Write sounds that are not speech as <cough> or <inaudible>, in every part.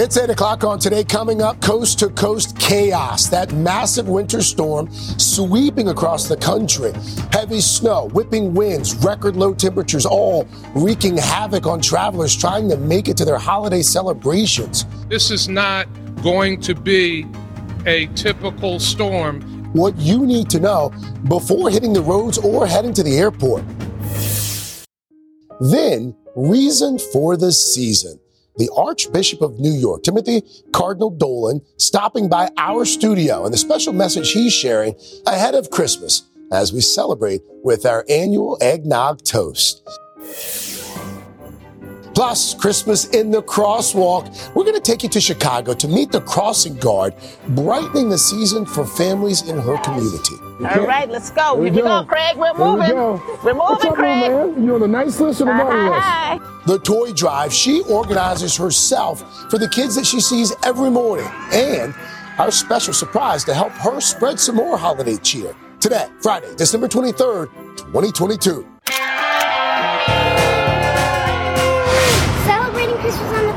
It's 8 o'clock on today. Coming up, coast to coast chaos. That massive winter storm sweeping across the country. Heavy snow, whipping winds, record low temperatures, all wreaking havoc on travelers trying to make it to their holiday celebrations. This is not going to be a typical storm. What you need to know before hitting the roads or heading to the airport. Then, reason for the season the Archbishop of New York, Timothy Cardinal Dolan, stopping by our studio and the special message he's sharing ahead of Christmas as we celebrate with our annual eggnog toast. Plus, Christmas in the crosswalk. We're going to take you to Chicago to meet the crossing guard, brightening the season for families in her community. All right, let's go. Here, we, go. go. Craig. We're moving. we go. We're moving, What's up, Craig. Man? You on the nice list or the naughty list? Hi. The toy drive she organizes herself for the kids that she sees every morning, and our special surprise to help her spread some more holiday cheer. Today, Friday, December 23rd, 2022.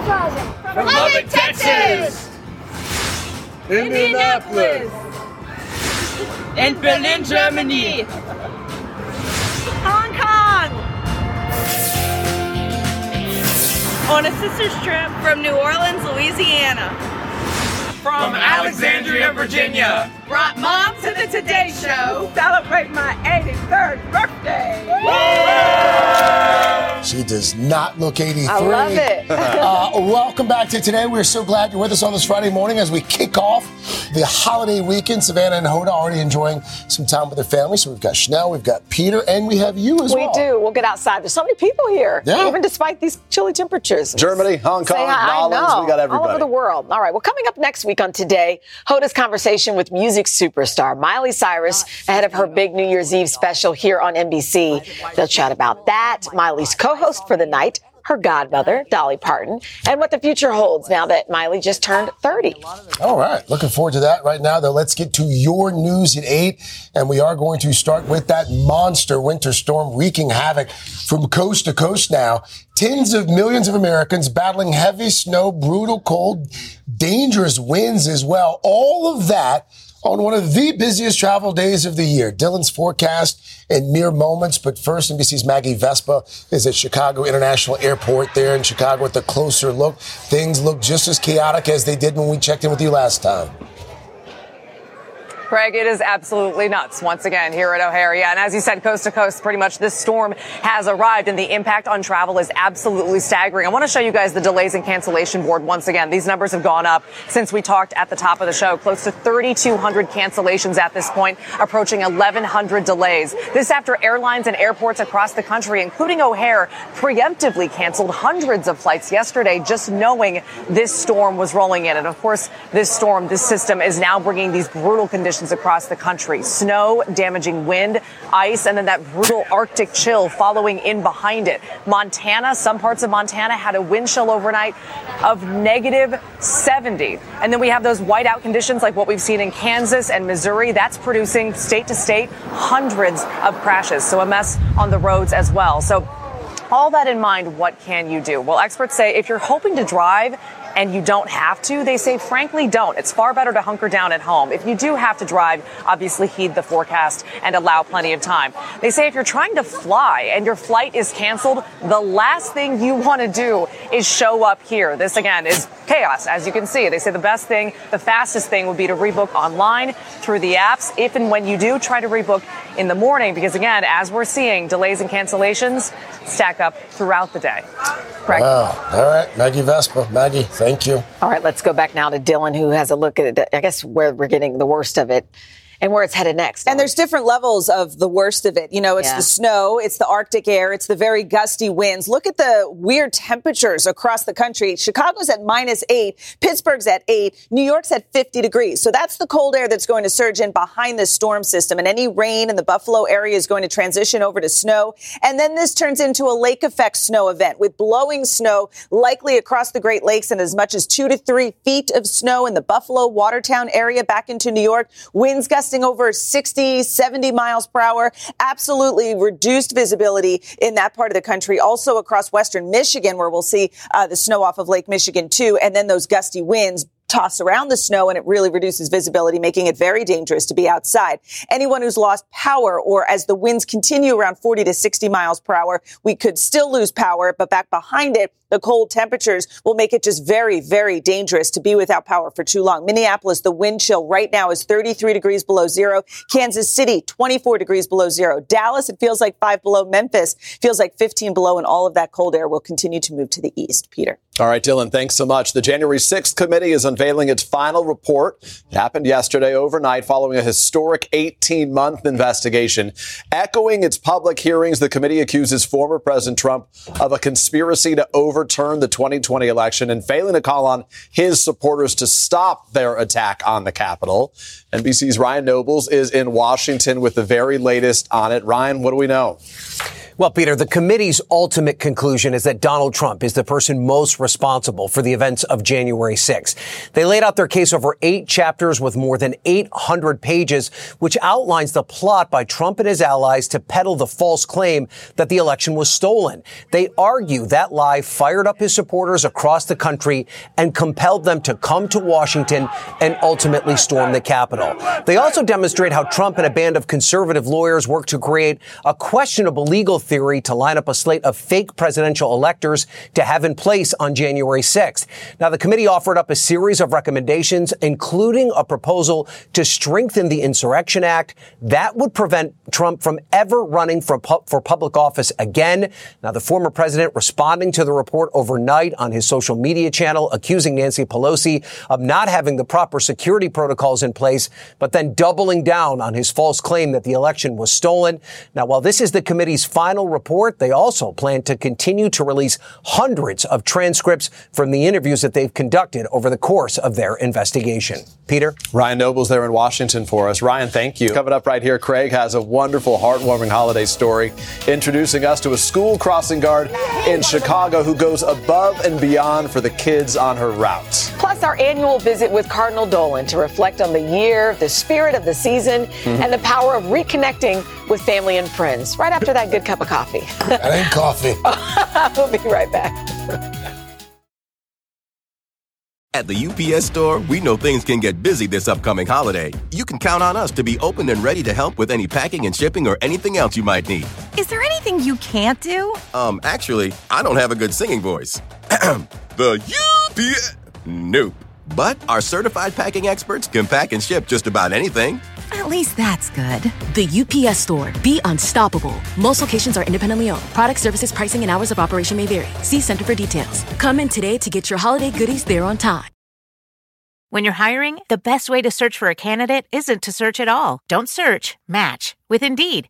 Plaza. From Lubbock, Texas. Indianapolis. In Berlin, Germany. Hong Kong. On a sister's trip from New Orleans, Louisiana. From Alexandria, Virginia. Brought mom to the Today Show. Celebrate my 83rd birthday. She does not look 83. I love it. <laughs> uh, welcome back to today. We're so glad you're with us on this Friday morning as we kick off the holiday weekend. Savannah and Hoda are already enjoying some time with their family. So we've got Chanel, we've got Peter, and we have you as we well. We do. We'll get outside. There's so many people here, Yeah. even despite these chilly temperatures. Germany, Hong Kong, hi. I we got everybody. All over the world. All right. Well, coming up next week on Today, Hoda's conversation with music superstar Miley Cyrus ahead of her big New Year's Eve special here on NBC. They'll chat about that, Miley's co-host for the night, her godmother, Dolly Parton, and what the future holds now that Miley just turned 30. All right. Looking forward to that right now, though. Let's get to your news at 8. And we are going to start with that monster winter storm wreaking havoc from coast to coast now. Tens of millions of Americans battling heavy snow, brutal cold, dangerous winds as well. All of that on one of the busiest travel days of the year. Dylan's forecast in mere moments. But first, NBC's Maggie Vespa is at Chicago International Airport there in Chicago with a closer look. Things look just as chaotic as they did when we checked in with you last time. Craig, it is absolutely nuts once again here at O'Hare. Yeah, and as you said, coast to coast, pretty much this storm has arrived and the impact on travel is absolutely staggering. I want to show you guys the delays and cancellation board once again. These numbers have gone up since we talked at the top of the show. Close to 3,200 cancellations at this point, approaching 1,100 delays. This after airlines and airports across the country, including O'Hare, preemptively canceled hundreds of flights yesterday just knowing this storm was rolling in. And of course, this storm, this system is now bringing these brutal conditions across the country. Snow, damaging wind, ice, and then that brutal Arctic chill following in behind it. Montana, some parts of Montana had a wind chill overnight of negative 70. And then we have those whiteout conditions like what we've seen in Kansas and Missouri. That's producing state to state hundreds of crashes. So a mess on the roads as well. So all that in mind, what can you do? Well, experts say if you're hoping to drive and you don't have to, they say, frankly, don't. It's far better to hunker down at home. If you do have to drive, obviously heed the forecast and allow plenty of time. They say if you're trying to fly and your flight is canceled, the last thing you want to do is show up here. This again is chaos, as you can see. They say the best thing, the fastest thing would be to rebook online through the apps. If and when you do, try to rebook in the morning because again, as we're seeing, delays and cancellations stack up throughout the day. Correct. Wow. All right. Maggie Vespa. Maggie, thank you. All right, let's go back now to Dylan, who has a look at. I guess where we're getting the worst of it and where it's headed next. And there's different levels of the worst of it. You know, it's Yeah. the snow, it's the Arctic air, it's the very gusty winds. Look at the weird temperatures across the country. Chicago's at minus eight, Pittsburgh's at eight, New York's at 50 degrees. So that's the cold air that's going to surge in behind this storm system. And any rain in the Buffalo area is going to transition over to snow. And then this turns into a lake effect snow event with blowing snow likely across the Great Lakes and as much as two to three feet of snow in the Buffalo, Watertown area back into New York. Winds gusting over 60, 70 miles per hour. Absolutely reduced visibility in that part of the country. Also across western Michigan, where we'll see uh, the snow off of Lake Michigan too. And then those gusty winds toss around the snow and it really reduces visibility, making it very dangerous to be outside. Anyone who's lost power or as the winds continue around 40 to 60 miles per hour, we could still lose power, but back behind it, the cold temperatures will make it just very, very dangerous to be without power for too long. Minneapolis, the wind chill right now is 33 degrees below zero. Kansas City, 24 degrees below zero. Dallas, it feels like five below. Memphis feels like 15 below, and all of that cold air will continue to move to the east. Peter. All right, Dylan, thanks so much. The January 6th committee is unveiling its final report. It happened yesterday overnight following a historic 18 month investigation. Echoing its public hearings, the committee accuses former President Trump of a conspiracy to overturn the 2020 election and failing to call on his supporters to stop their attack on the Capitol. NBC's Ryan Nobles is in Washington with the very latest on it. Ryan, what do we know? Well, Peter, the committee's ultimate conclusion is that Donald Trump is the person most responsible for the events of January 6th. They laid out their case over eight chapters with more than 800 pages, which outlines the plot by Trump and his allies to peddle the false claim that the election was stolen. They argue that lie fired up his supporters across the country and compelled them to come to Washington and ultimately storm the Capitol. They also demonstrate how Trump and a band of conservative lawyers worked to create a questionable legal theory to line up a slate of fake presidential electors to have in place on January 6th. Now, the committee offered up a series of recommendations, including a proposal to strengthen the Insurrection Act that would prevent Trump from ever running for, pu- for public office again. Now, the former president responding to the report overnight on his social media channel, accusing Nancy Pelosi of not having the proper security protocols in place, but then doubling down on his false claim that the election was stolen. Now, while this is the committee's final report, they also plan to continue to release hundreds of transcripts from the interviews that they've conducted over the course of their investigation. Peter? Ryan Nobles there in Washington for us. Ryan, thank you. Coming up right here, Craig has a wonderful, heartwarming holiday story introducing us to a school crossing guard in Chicago who goes above and beyond for the kids on her route. Plus, our annual visit with Cardinal Dolan to reflect on the year, the spirit of the season, Mm-hmm. and the power of reconnecting with family and friends. Right after that good cup of coffee. That ain't coffee. <laughs> we'll be right back. At the UPS store, we know things can get busy this upcoming holiday. You can count on us to be open and ready to help with any packing and shipping or anything else you might need. Is there anything you can't do? Um, actually, I don't have a good singing voice. <clears throat> the UPS. Nope. But our certified packing experts can pack and ship just about anything. At least that's good. The UPS store. Be unstoppable. Most locations are independently owned. Product services, pricing, and hours of operation may vary. See Center for details. Come in today to get your holiday goodies there on time. When you're hiring, the best way to search for a candidate isn't to search at all. Don't search, match with Indeed.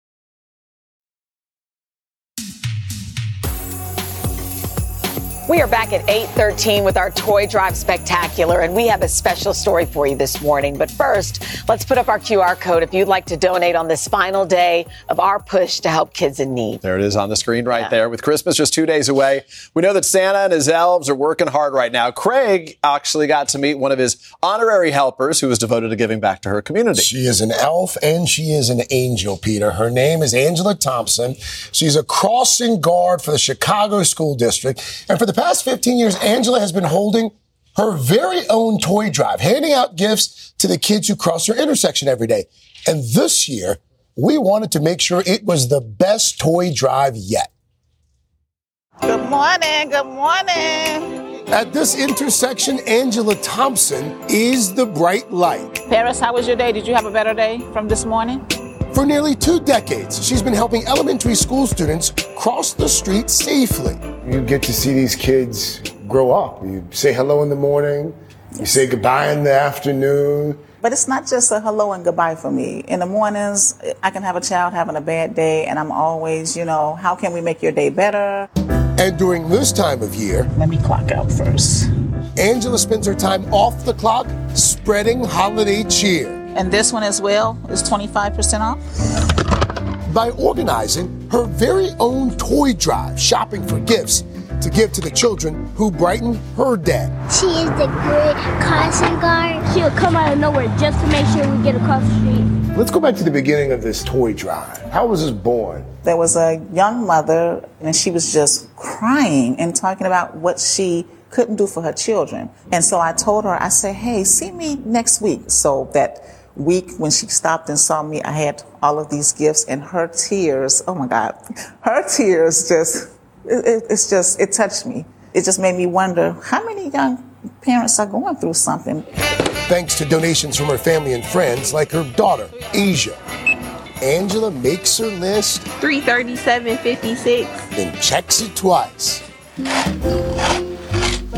We are back at 8:13 with our toy drive spectacular and we have a special story for you this morning. But first, let's put up our QR code if you'd like to donate on this final day of our push to help kids in need. There it is on the screen right yeah. there. With Christmas just 2 days away, we know that Santa and his elves are working hard right now. Craig actually got to meet one of his honorary helpers who is devoted to giving back to her community. She is an elf and she is an angel, Peter. Her name is Angela Thompson. She's a crossing guard for the Chicago School District and for the past 15 years, Angela has been holding her very own toy drive, handing out gifts to the kids who cross her intersection every day. And this year, we wanted to make sure it was the best toy drive yet. Good morning. Good morning. At this intersection, Angela Thompson is the bright light. Paris, how was your day? Did you have a better day from this morning? For nearly two decades, she's been helping elementary school students cross the street safely. You get to see these kids grow up. You say hello in the morning, you say goodbye in the afternoon. But it's not just a hello and goodbye for me. In the mornings, I can have a child having a bad day, and I'm always, you know, how can we make your day better? And during this time of year, let me clock out first. Angela spends her time off the clock spreading holiday cheer. And this one as well is 25% off? By organizing her very own toy drive, shopping for gifts to give to the children who brighten her day. She is the good crossing guard. She'll come out of nowhere just to make sure we get across the street. Let's go back to the beginning of this toy drive. How was this born? There was a young mother, and she was just crying and talking about what she couldn't do for her children. And so I told her, I said, hey, see me next week so that week when she stopped and saw me, I had all of these gifts and her tears, oh my God, her tears just, it, it's just, it touched me. It just made me wonder how many young parents are going through something. Thanks to donations from her family and friends like her daughter, Asia. Angela makes her list 337.56. Then checks it twice.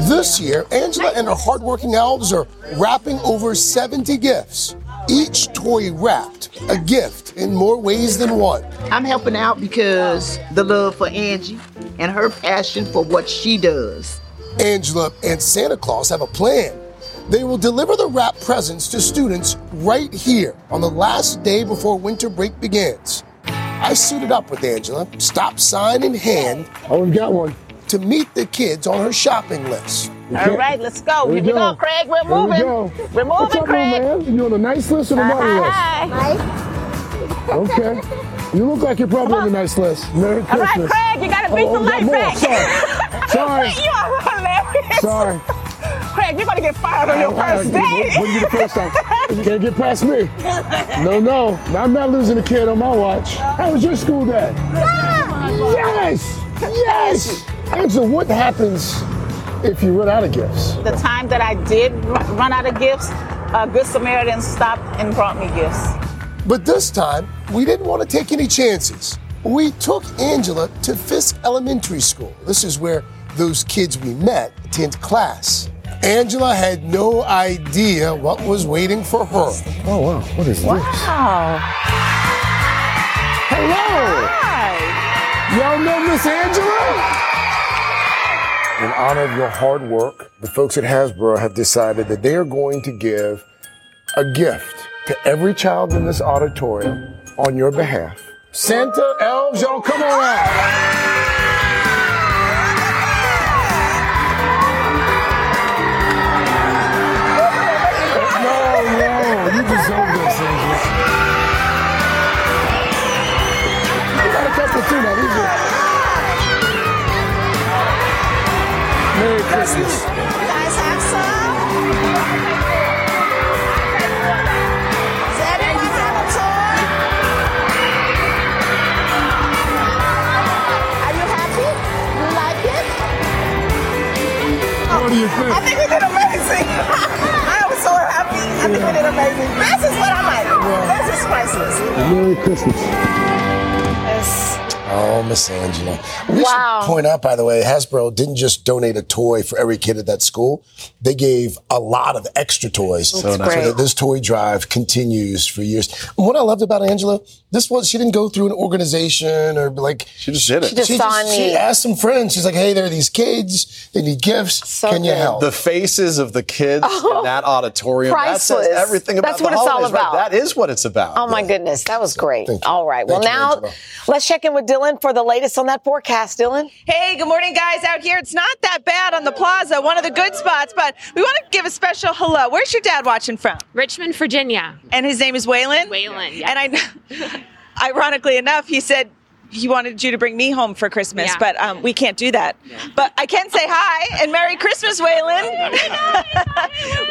This year, Angela and her hardworking elves are wrapping over 70 gifts each toy wrapped a gift in more ways than one. I'm helping out because the love for Angie and her passion for what she does. Angela and Santa Claus have a plan. They will deliver the wrapped presents to students right here on the last day before winter break begins. I suited up with Angela, stop sign in hand. Oh, we've got one. To meet the kids on her shopping list. All right, let's go. Here, Here we go. go. Craig. We're moving. We go. We're moving, What's up, Craig. man? You on the nice list or the naughty uh, list? Okay. <laughs> You look like you're probably on the nice list. Merry Christmas. All right, Craig, you gotta beat oh, the light back. Sorry. <laughs> Sorry. you are hilarious. Sorry. Craig, you're gonna get fired on your first day. Wouldn't be the first time. You <laughs> can't get past me. No, no. I'm not losing a kid on my watch. How was your school day? Yes! Yes! Angela, what happens if you run out of gifts? The time that I did run out of gifts, a Good Samaritan stopped and brought me gifts. But this time, we didn't want to take any chances. We took Angela to Fiske Elementary School. This is where those kids we met attend class. Angela had no idea what was waiting for her. Oh, wow. What is wow. this? Wow. Hello. Hi. Y'all know Miss Angela? In honor of your hard work, the folks at Hasbro have decided that they are going to give a gift to every child in this auditorium on your behalf. Santa, elves, y'all come on out. Oh, no, no, you deserve Christmas. You guys have some? Does anyone have a toy? Are you happy? You like it? What do you oh, think? I think we did amazing. <laughs> I was so happy. I think we did amazing. This is what I like. This is priceless. Merry Christmas. Yes. Oh, Miss Angela. We Wow. should point out, by the way, Hasbro didn't just donate a toy for every kid at that school. They gave a lot of extra toys. That's So nice. great. that this toy drive continues for years. And what I loved about Angela, this was she didn't go through an organization or like she just did it. She just saw a she asked some friends. She's like, "Hey, there are these kids. They need gifts. Can you help?" The faces of the kids in oh. that auditorium. That says everything about That's the what it's all holidays, right? about. That is what it's about. Oh my goodness, that was great. All right. Thank well, you, now Angela. let's check in with Dylan for the latest on that forecast. Dylan. Hey, good morning, guys. Out here, it's not that bad on the plaza, one of the good spots, but we want to give a special hello. Where's your dad watching from? Richmond, Virginia. And his name is Waylon? Waylon, yeah. And I, <laughs> ironically enough, he said he wanted you to bring me home for Christmas, Yeah. but um, we can't do that. But I can say hi and Merry Christmas, Waylon.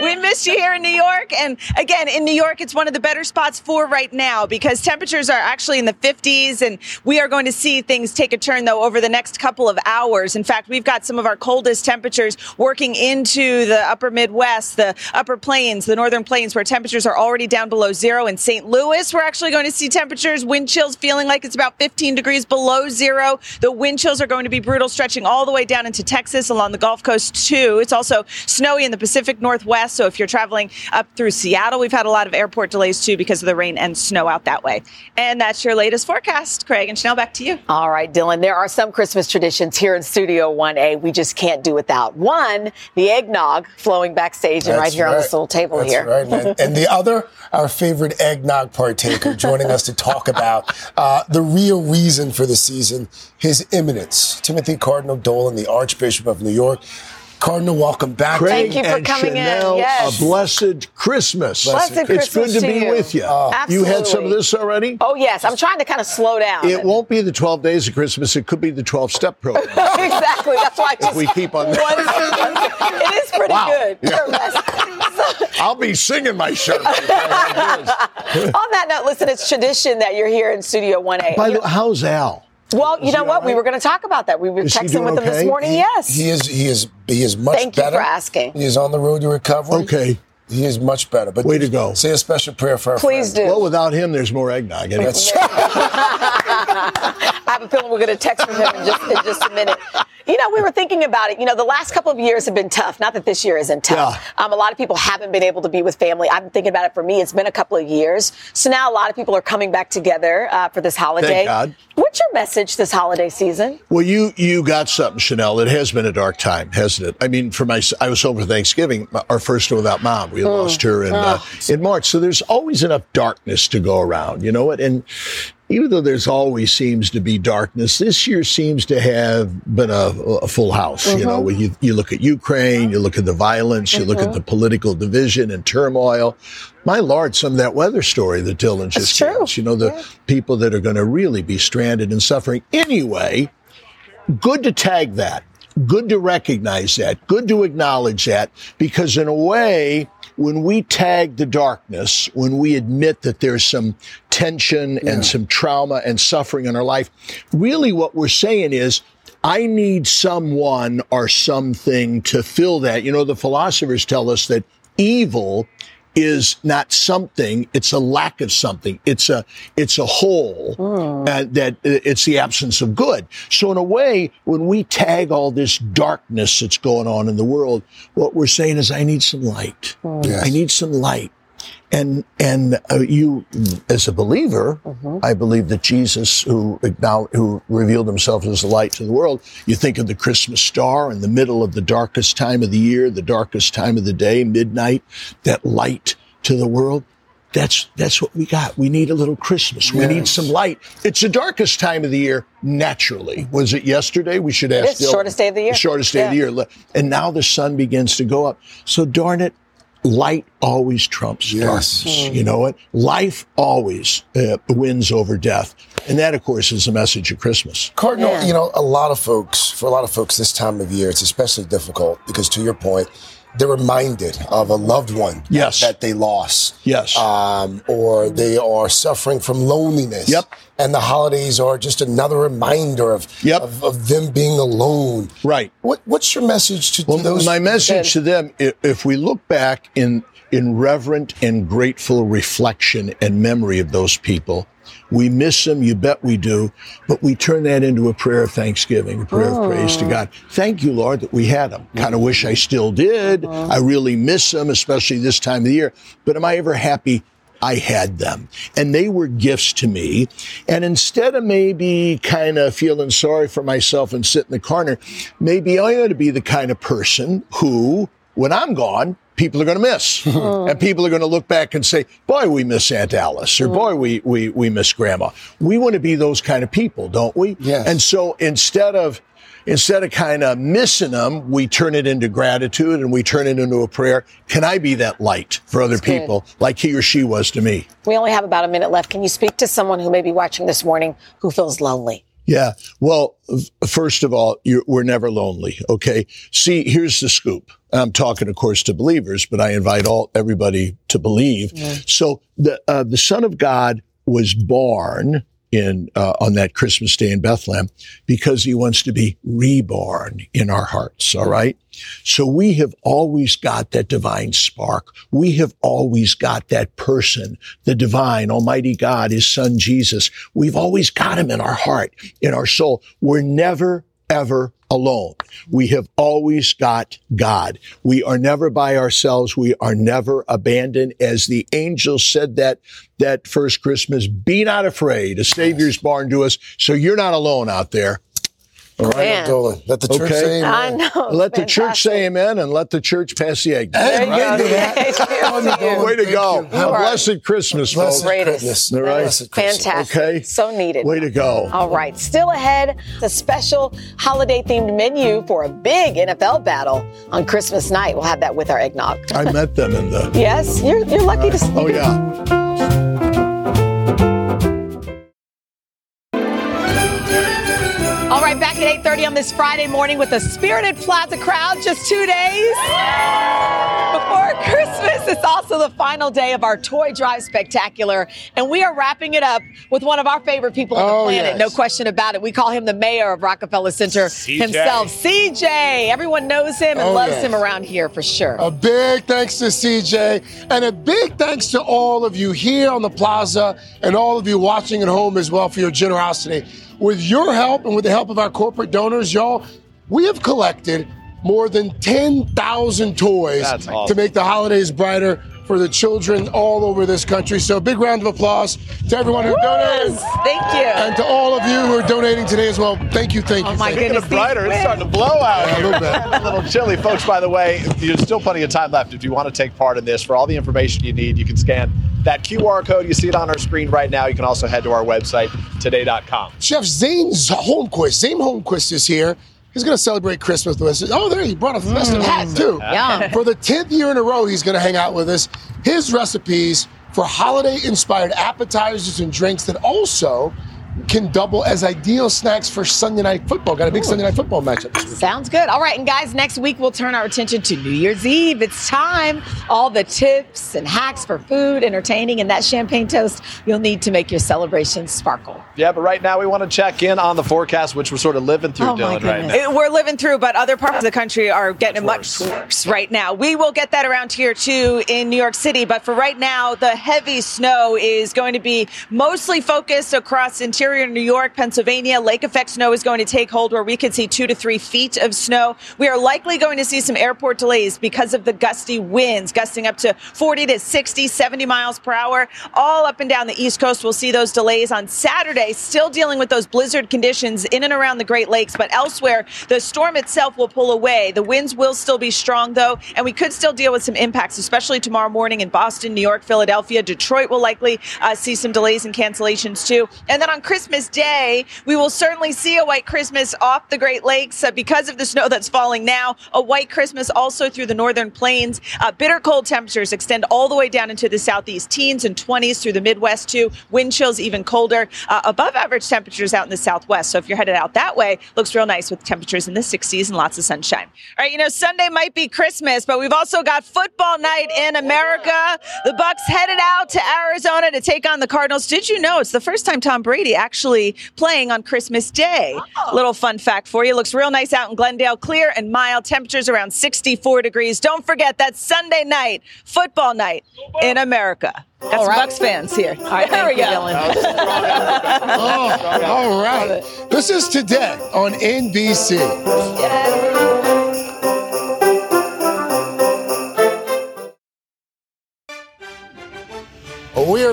<laughs> we missed you here in New York. And again, in New York, it's one of the better spots for right now because temperatures are actually in the 50s. And we are going to see things take a turn, though, over the next couple of hours. In fact, we've got some of our coldest temperatures working into the upper Midwest, the upper plains, the northern plains, where temperatures are already down below zero. In St. Louis, we're actually going to see temperatures, wind chills feeling like it's about 15 degrees below zero. The wind chills are going to be brutal, stretching all the way down into Texas along the Gulf Coast, too. It's also snowy in the Pacific Northwest. So if you're traveling up through Seattle, we've had a lot of airport delays, too, because of the rain and snow out that way. And that's your latest forecast, Craig. And Chanel, back to you. All right, Dylan. There are some Christmas traditions here in Studio 1A we just can't do without. One, the eggnog flowing backstage and right That's here on this little table That's here. right, and the other, our favorite eggnog partaker, joining us to talk about uh, the real reason for the season, His Eminence, Timothy Cardinal Dolan, the Archbishop of New York. Cardinal, welcome back. Thank Craig you for and coming in. Chanel, Yes. a blessed Christmas. Blessed it's Christmas good to, to be you. with you. Oh. you had some of this already? Oh, yes. I'm trying to kind of slow down. It won't be the 12 days of Christmas. It could be the 12 step program. <laughs> exactly. That's why I just we keep on <laughs> One second. It is pretty Wow. good. Yeah. <laughs> I'll be singing my shirt. on that note, listen, it's tradition that you're here in Studio 1A. By the way, how's Al? Well, you know what? We were going to talk about that. We were Is texting doing with him this morning. He- yes. He is, he is, he is much Thank you better. for asking. He is on the road to recovery. Okay. He is much better. But Way to go. Say a special prayer for our Please friend. do. Well, without him, there's more eggnog. in it. That's <laughs> I have a feeling we're going to text from him in just, in just a minute. You know, we were thinking about it. You know, the last couple of years have been tough. Not that this year isn't tough. Um, a lot of people haven't been able to be with family. I'm thinking about it for me. It's been a couple of years. So now a lot of people are coming back together uh, for this holiday. God. What's your message this holiday season? Well, you you got something, Chanel. It has been a dark time, hasn't it? I mean, for my, I was home for Thanksgiving, our first without mom. We lost her in uh, in March, so there's always enough darkness to go around. You know what? And even though there's always seems to be darkness, this year seems to have been a, a full house. You know, mm-hmm. when you you look at Ukraine, you look at the violence, you look at mm-hmm. the political division and turmoil. My Lord, some of that weather story that Dylan just us, You know, the people that are going to really be stranded and suffering. Anyway, good to tag that. Good to recognize that. Good to acknowledge that because in a way, when we tag the darkness, when we admit that there's some tension and some trauma and suffering in our life, really what we're saying is, I need someone or something to fill that. You know, the philosophers tell us that evil is not something it's a lack of something. It's a it's a hole uh, that uh, it's the absence of good. So in a way when we tag all this darkness that's going on in the world what we're saying is i need some light. Yes. i need some light and and uh, you as a believer i believe that jesus who now who revealed himself as the light to the world you think of the christmas star in the middle of the darkest time of the year the darkest time of the day midnight that light to the world that's that's what we got. We need a little Christmas. We need some light. It's the darkest time of the year naturally. Was it yesterday? We should ask. It's Dylan. shortest day of the year. The shortest day of the year. And now the sun begins to go up. So darn it, light always trumps Yes. darkness. You know what? Life always uh, wins over death. And that, of course, is the message of Christmas. Cardinal, Yeah. you know, a lot of folks, for a lot of folks this time of year, it's especially difficult because to your point, they're reminded of a loved one Yes. that they lost. Yes. Um, or they are suffering from loneliness. Yep. And the holidays are just another reminder of, Yep. of, of them being alone. Right. What, what's your message to, to those? my message to them, if we look back in in reverent and grateful reflection and memory of those people. We miss them, you bet we do, but we turn that into a prayer of thanksgiving, a prayer of praise to oh. God. Thank you, Lord, that we had them. Kind of wish I still did. Uh-huh. I really miss them, especially this time of the year. But am I ever happy I had them and they were gifts to me. And instead of maybe kind of feeling sorry for myself and sit in the corner, maybe I ought to be the kind of person who, when I'm gone, people are going to miss. <laughs> Oh. and people are going to look back and say, boy, we miss Aunt Alice or oh. boy, we, we, we miss grandma. We want to be those kind of people, don't we? Yes. And so instead of, instead of kind of missing them, we turn it into gratitude and we turn it into a prayer. Can I be that light for other That's good. people like he or she was to me? We only have about a minute left. Can you speak to someone who may be watching this morning who feels lonely? Yeah. Well, first of all, you're, we're never lonely. Okay. See, here's the scoop. I'm talking, of course, to believers, but I invite all everybody to believe. So the uh, the Son of God was born in uh, on that Christmas day in Bethlehem because he wants to be reborn in our hearts. All right. So we have always got that divine spark. We have always got that person, the divine Almighty God, His Son Jesus. We've always got him in our heart, in our soul. We're never, ever alone. We have always got God. We are never by ourselves. We are never abandoned. As the angel said that, that first Christmas, be not afraid. A Savior's born to us. So you're not alone out there. All right. Man. Dolan, <laughs> let the church say amen. I know. Let the church say amen and let the church pass the egg. There you Right? go. Yeah. Way to go. Thank you. Blessed Christmas, Blessed folks. Christmas. All right. Blessed Christmas. Fantastic. Okay. So needed. Way to go. All right. Still ahead, the special holiday themed menu for a big NFL battle on Christmas night. We'll have that with our eggnog. I met them in the. Yes, you're, you're lucky to Oh, yeah. 8:30 on this Friday morning with a spirited Plaza crowd. Just two days before Christmas. is also the final day of our toy drive spectacular, and we are wrapping it up with one of our favorite people on the Oh, planet. yes. No question about it. We call him the mayor of Rockefeller Center himself, CJ. Everyone knows him and Oh, loves yes. him around here for sure. A big thanks to CJ and a big thanks to all of you here on the plaza and all of you watching at home as well for your generosity. With your help and with the help of our corporate donors, y'all, we have collected more than 10,000 toys awesome. to make the holidays brighter for the children all over this country. So a big round of applause to everyone who donated. Thank you. And to all of you who are donating today as well. Thank you, thank you. Oh, my thank Speaking goodness, of brighter, it's starting to blow out Yeah, a little bit. a <laughs> little chilly. Folks, by the way, there's still plenty of time left. If you want to take part in this, for all the information you need, you can scan that QR code. You see it on our screen right now. You can also head to our website, today.com. Chef Zane's Holmquist. Zane Holmquist is here. He's going to celebrate Christmas with us. Oh, there, he brought a festive mm. hat, too. <laughs> Yum. For the 10th year in a row, he's going to hang out with us. His recipes for holiday inspired appetizers and drinks that also can double as ideal snacks for Sunday night football. Got a big Sunday night football matchup. Sounds good. All right, and guys, next week we'll turn our attention to New Year's Eve. It's time. All the tips and hacks for food, entertaining, and that champagne toast you'll need to make your celebrations sparkle. Yeah, but right now we want to check in on the forecast, which we're sort of living through, Oh, Dylan, right now. It- We're living through, but other parts of the country are getting much worse right now. We will get that around here too in New York City, but for right now, the heavy snow is going to be mostly focused across interior New York, Pennsylvania. Lake effect snow is going to take hold where we could see two to three feet of snow. We are likely going to see some airport delays because of the gusty winds, gusting up to 40 to 60, 70 miles per hour. All up and down the East Coast, we'll see those delays on Saturday. Still dealing with those blizzard conditions in and around the Great Lakes, but elsewhere, the storm itself will pull away. The winds will still be strong, though, and we could still deal with some impacts, especially tomorrow morning in Boston, New York, Philadelphia. Detroit will likely uh, see some delays and cancellations, too. And then on Christmas Day, we will certainly see a white Christmas off the Great Lakes uh, because of the snow that's falling now. A white Christmas also through the northern plains. Uh, bitter cold temperatures extend all the way down into the southeast, teens and 20s through the Midwest, too. Wind chills even colder. Uh, above average temperatures out in the southwest. So if you're headed out that way, looks real nice with temperatures in the 60s and lots of sunshine. All right, you know, Sunday might be Christmas, but we've also got football night in America. The Bucks headed out to Arizona to take on the Cardinals. Did you know it's the first time Tom Brady actually playing on Christmas Day. Oh. Little fun fact for you. Looks real nice out in Glendale, clear and mild. Temperatures around 64 degrees. Don't forget that Sunday night, football night in America. Got some Bucks fans here. All right, there we you, go. Dylan. <laughs> Oh, all right. This is today on NBC.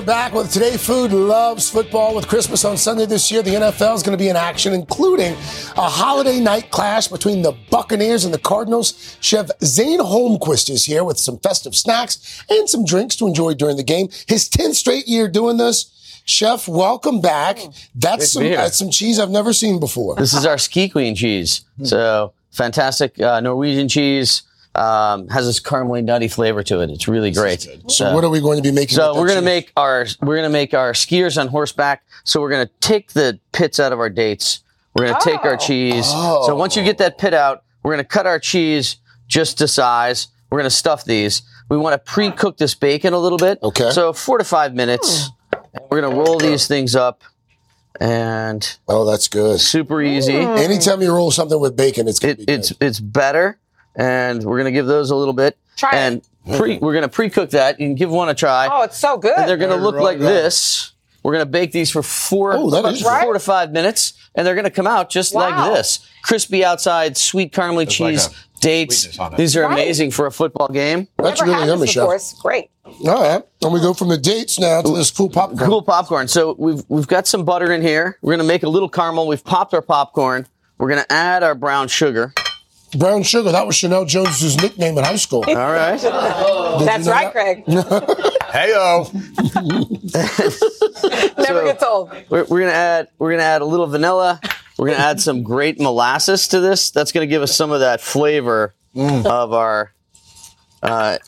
We are back with Today Food Loves Football with Christmas on Sunday this year. The NFL is going to be in action, including a holiday night clash between the Buccaneers and the Cardinals. Chef Zane Holmquist is here with some festive snacks and some drinks to enjoy during the game. His 10th straight year doing this. Chef, welcome back. That's some, to be here. that's some cheese I've never seen before. This is our ski queen cheese. So fantastic uh, Norwegian cheese. Um, has this caramely nutty flavor to it. It's really great. So what are we going to be making? So we're gonna make our we're gonna make our skiers on horseback. So we're gonna take the pits out of our dates. We're gonna take our cheese. So once you get that pit out, we're gonna cut our cheese just to size. We're gonna stuff these. We want to pre-cook this bacon a little bit. Okay. So four to five minutes. And we're gonna roll these things up. And oh, that's good. Super easy. Anytime you roll something with bacon, it's it, it's it's better, and we're gonna give those a little bit. Try it. and pre, we're gonna pre-cook that. You can give one a try. Oh, it's so good. And they're gonna look Roll like it this. We're gonna bake these for four, Oh, that is four good. to five minutes, and they're gonna come out just Wow. like this: crispy outside, sweet caramely like cheese, a dates. sweetness on it. These are Right. amazing for a football game. That's Never really had yummy, this. Chef. Great. All right. And we go from the dates now to this cool popcorn. Cool popcorn. So we've we've got some butter in here. We're gonna make a little caramel. We've popped our popcorn. We're gonna add our brown sugar. Brown sugar. That was Chanel Jones's nickname in high school. All right. That's right, Craig. <laughs> Heyo. <laughs> Never gets old. We're, we're gonna add we're gonna add a little vanilla. We're gonna add some great molasses to this. That's gonna give us some of that flavor of our uh,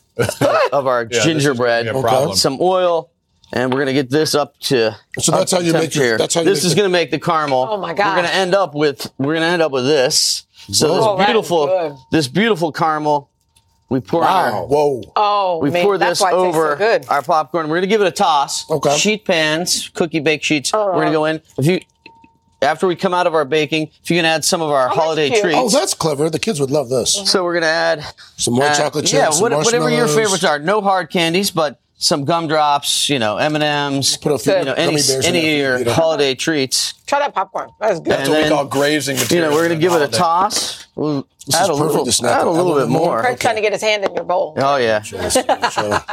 of our <laughs> this is gingerbread. gonna be a problem. Some oil, and we're gonna get this up to. So that's how you make your- that's how you this make is the- gonna make the caramel. Oh my god! We're gonna end up with we're gonna end up with this. So Whoa, this beautiful this beautiful caramel. We pour Wow. our Whoa. Oh, we man, pour this why it tastes so over good. our popcorn. We're gonna give it a toss. Okay. Sheet pans, cookie bake sheets. We're gonna go in. If you after we come out of our baking, if you can add some of our holiday treats. Oh, that's clever. The kids would love this. So we're gonna add Some more uh, chocolate chips. Yeah, some what- whatever your favorites are. No hard candies, but some gumdrops. You know, M and M's. Put a few you know, any gummy bears in any of your you to- holiday treats. Try that popcorn. That is good. That's and what then, we call grazing You know, we're gonna give it a toss. We'll This add is a perfect little, to snack add a little bit little more. more. Craig's trying to get his hand in your bowl. Oh yeah.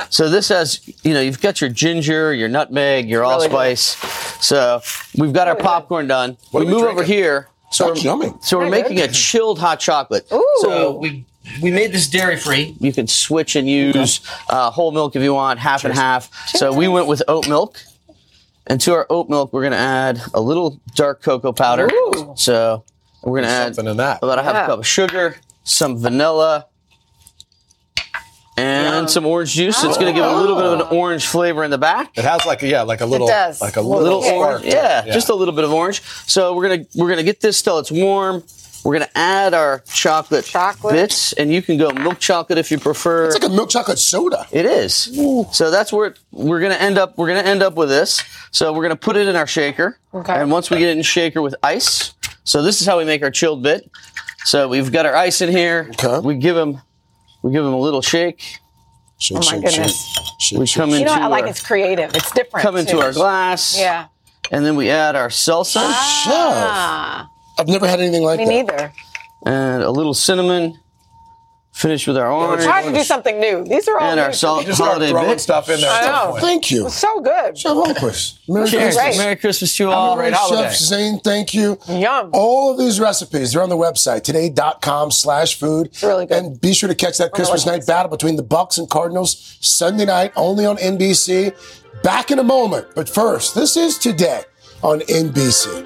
so this has, you know, you've got your ginger, your nutmeg, your Really allspice. So we've got our popcorn done. What we are we move over here. So That's we're, yummy. so we're Very making good. a chilled hot chocolate. So we we made this dairy free. You can switch and use uh, whole milk if you want, half and half. So we went with oat milk. And to our oat milk, we're going to add a little dark cocoa powder. So we're going to add something in that. about a half Yeah. a cup of sugar, some vanilla, and some orange juice. It's going to give a little bit of an orange flavor in the back. It has like a, yeah, like a little, does. like a A little, little Okay. orange, yeah, just a little bit of orange. So we're gonna we're gonna get this till it's warm. We're gonna add our chocolate, Chocolate. bits, and you can go milk chocolate if you prefer. It's like a milk chocolate soda. It is. So that's where we're gonna end up. We're gonna end up with this. So we're gonna put it in our shaker. Okay. And once we get it in shaker with ice, so this is how we make our chilled bit. So we've got our ice in here. Okay. We give them, we give them a little shake. Shake, Oh my shake, goodness. shake. Shake, We shake, come shake. You know, into I like our, it's creative. It's different. come into too. our glass. Yeah. And then we add our salsa Ah, I've never had anything like me that. neither. and a little cinnamon. Finish with our orange. We're trying to do something new. These are all And new our salt- just start holiday throwing bit. stuff in there. I know. Thank you. It's so good. Chef Holmquist. Merry Cheers. Christmas. Merry Christmas to you all. great Chef. Zane, thank you. Yum. All of these recipes, they're on the website, today.com slash food. really good. And be sure to catch that Christmas night battle between the Bucks and Cardinals Sunday night, only on NBC. Back in a moment. But first, this is today on NBC.